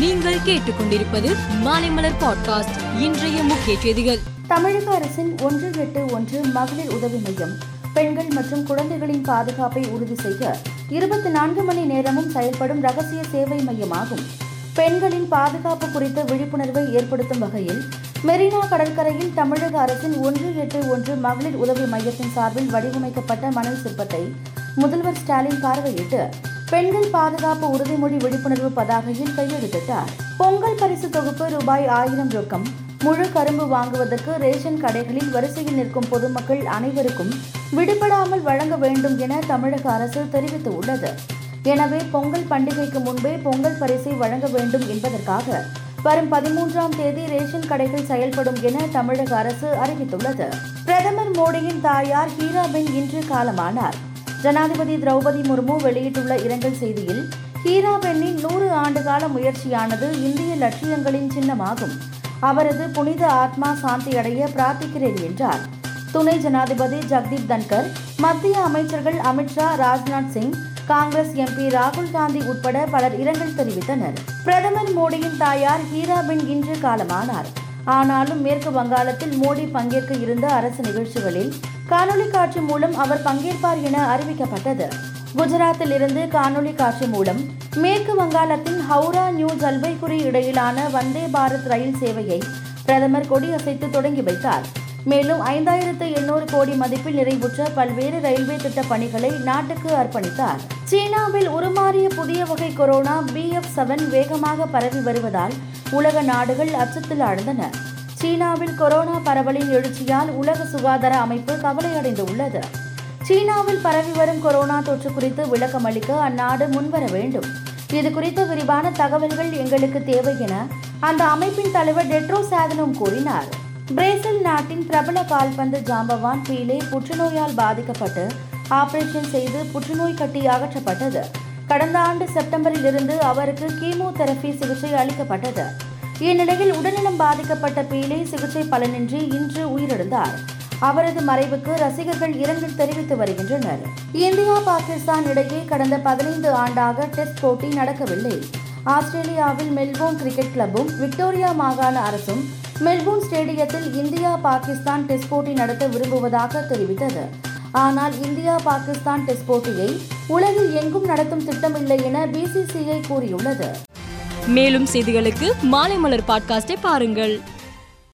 நீங்கள் கேட்டுக்கொண்டிருப்பது மாலைமலர் பாட்காஸ்ட் இன்றைய முக்கிய செய்திகள். தமிழக அரசின் ஒன்று எட்டு ஒன்று மகளிர் உதவி மையம் பெண்கள் மற்றும் குழந்தைகளின் பாதுகாப்பை உறுதி செய்ய இருபத்தி நான்கு மணி நேரமும் செயல்படும் ரகசிய சேவை மையமாகும். பெண்களின் பாதுகாப்பு குறித்த விழிப்புணர்வை ஏற்படுத்தும் வகையில் மெரினா கடற்கரையில் தமிழக அரசின் ஒன்று எட்டு ஒன்று மகளிர் உதவி மையத்தின் சார்பில் வடிவமைக்கப்பட்ட மணல் சிற்பத்தை முதல்வர் ஸ்டாலின் பார்வையிட்டு பெண்கள் பாதுகாப்பு உறுதிமொழி விழிப்புணர்வு பதாகையில் கையெழுத்திட்டார். பொங்கல் பரிசு தொகுப்பு ரூபாய் ஆயிரம் ரொக்கம். முழு கரும்பு வாங்குவதற்கு ரேஷன் கடைகளில் வரிசையில் நிற்கும் பொதுமக்கள் அனைவருக்கும் விடுபடாமல் வழங்க வேண்டும் என தமிழக அரசு தெரிவித்துள்ளது. எனவே பொங்கல் பண்டிகைக்கு முன்பே பொங்கல் பரிசை வழங்க வேண்டும் என்பதற்காக வரும் பதிமூன்றாம் தேதி ரேஷன் கடைகள் செயல்படும் என தமிழக அரசு அறிவித்துள்ளது. பிரதமர் மோடியின் தாயார் ஹீராபென் இன்று காலமானார். ஜனாதிபதி திரௌபதி முர்மு வெளியிட்டுள்ள இரங்கல் செய்தியில் ஹீரா பெண்ணின் நூறு ஆண்டுகால முயற்சியானது இந்திய லட்சியங்களின் சின்னமாகும். அவரது புனித ஆத்மா சாந்தியடைய பிரார்த்திக்கிறேன் என்றார். துணை ஜனாதிபதி ஜக்தீப் தன்கர் மத்திய அமைச்சர்கள் அமித்ஷா ராஜ்நாத் சிங் காங்கிரஸ் எம்பி ராகுல் காந்தி உட்பட பலர் இரங்கல் தெரிவித்தனர். பிரதமர் மோடியின் தாயார் ஹீராபென் இன்று காலமானார். ஆனாலும் மேற்கு வங்காளத்தில் மோடி பங்கேற்க இருந்த அரசு நிகழ்ச்சிகளில் காணொலி காட்சி மூலம் அவர் பங்கேற்பார் என அறிவிக்கப்பட்டது. குஜராத்தில் இருந்து காணொலி காட்சி மூலம் மேற்கு வங்காளத்தின் ஹவுரா நியூ ஜல்பைகுரி இடையிலான வந்தே பாரத் ரயில் சேவையை பிரதமர் கொடியசைத்து தொடங்கி வைத்தார். மேலும் ஐந்தாயிரத்து எண்ணூறு கோடி மதிப்பில் நிறைவுற்ற பல்வேறு ரயில்வே திட்ட பணிகளை நாட்டுக்கு அர்ப்பணித்தார். சீனாவில் உருமாறிய புதிய வகை கொரோனா பி எஃப் செவன் வேகமாக பரவி வருவதால் உலக நாடுகள் அச்சத்தில் ஆழ்ந்தன. சீனாவில் கொரோனா பரவலின் எழுச்சியால் உலக சுகாதார அமைப்பு கவலையடைந்துள்ளது. சீனாவில் பரவி வரும் கொரோனா தொற்று குறித்து விளக்கம் அளிக்க அந்நாடு முன்வர வேண்டும். இது குறித்த விரிவான தகவல்கள் எங்களுக்கு தேவை என அந்த அமைப்பின் தலைவர் டெட்ரோ சாதனம் கூறினார். பிரேசில் நாட்டின் பிரபல கால்பந்து ஜாம்பவான் பீலே புற்றுநோயால் பாதிக்கப்பட்டு ஆபரேஷன் செய்து புற்றுநோய் கட்டி அகற்றப்பட்டது. கடந்த ஆண்டு செப்டம்பரில் இருந்து அவருக்கு கீமோதெரபி சிகிச்சை அளிக்கப்பட்டது. இந்நிலையில் உடல்நலம் பாதிக்கப்பட்ட பீலே சிகிச்சை பலனின்றி இன்று உயிரிழந்தார். அவரது மறைவுக்கு ரசிகர்கள் இரங்கல் தெரிவித்து வருகின்றனர். இந்தியா பாகிஸ்தான் இடையே கடந்த பதினைந்து ஆண்டாக டெஸ்ட் போட்டி நடக்கவில்லை. ஆஸ்திரேலியாவில் மெல்போர்ன் கிரிக்கெட் கிளப்பும் விக்டோரியா மாகாண அரசும் மெல்போர்ன் ஸ்டேடியத்தில் இந்தியா பாகிஸ்தான் டெஸ்ட் போட்டி நடத்த விரும்புவதாக தெரிவித்தது. ஆனால் இந்தியா பாகிஸ்தான் டெஸ்ட் போட்டியை உலகில் எங்கும் நடத்தும் திட்டமில்லை என பிசிசிஐ கூறியுள்ளது. மேலும் செய்திகளுக்கு மாலை மலர் பாட்காஸ்டை பாருங்கள்.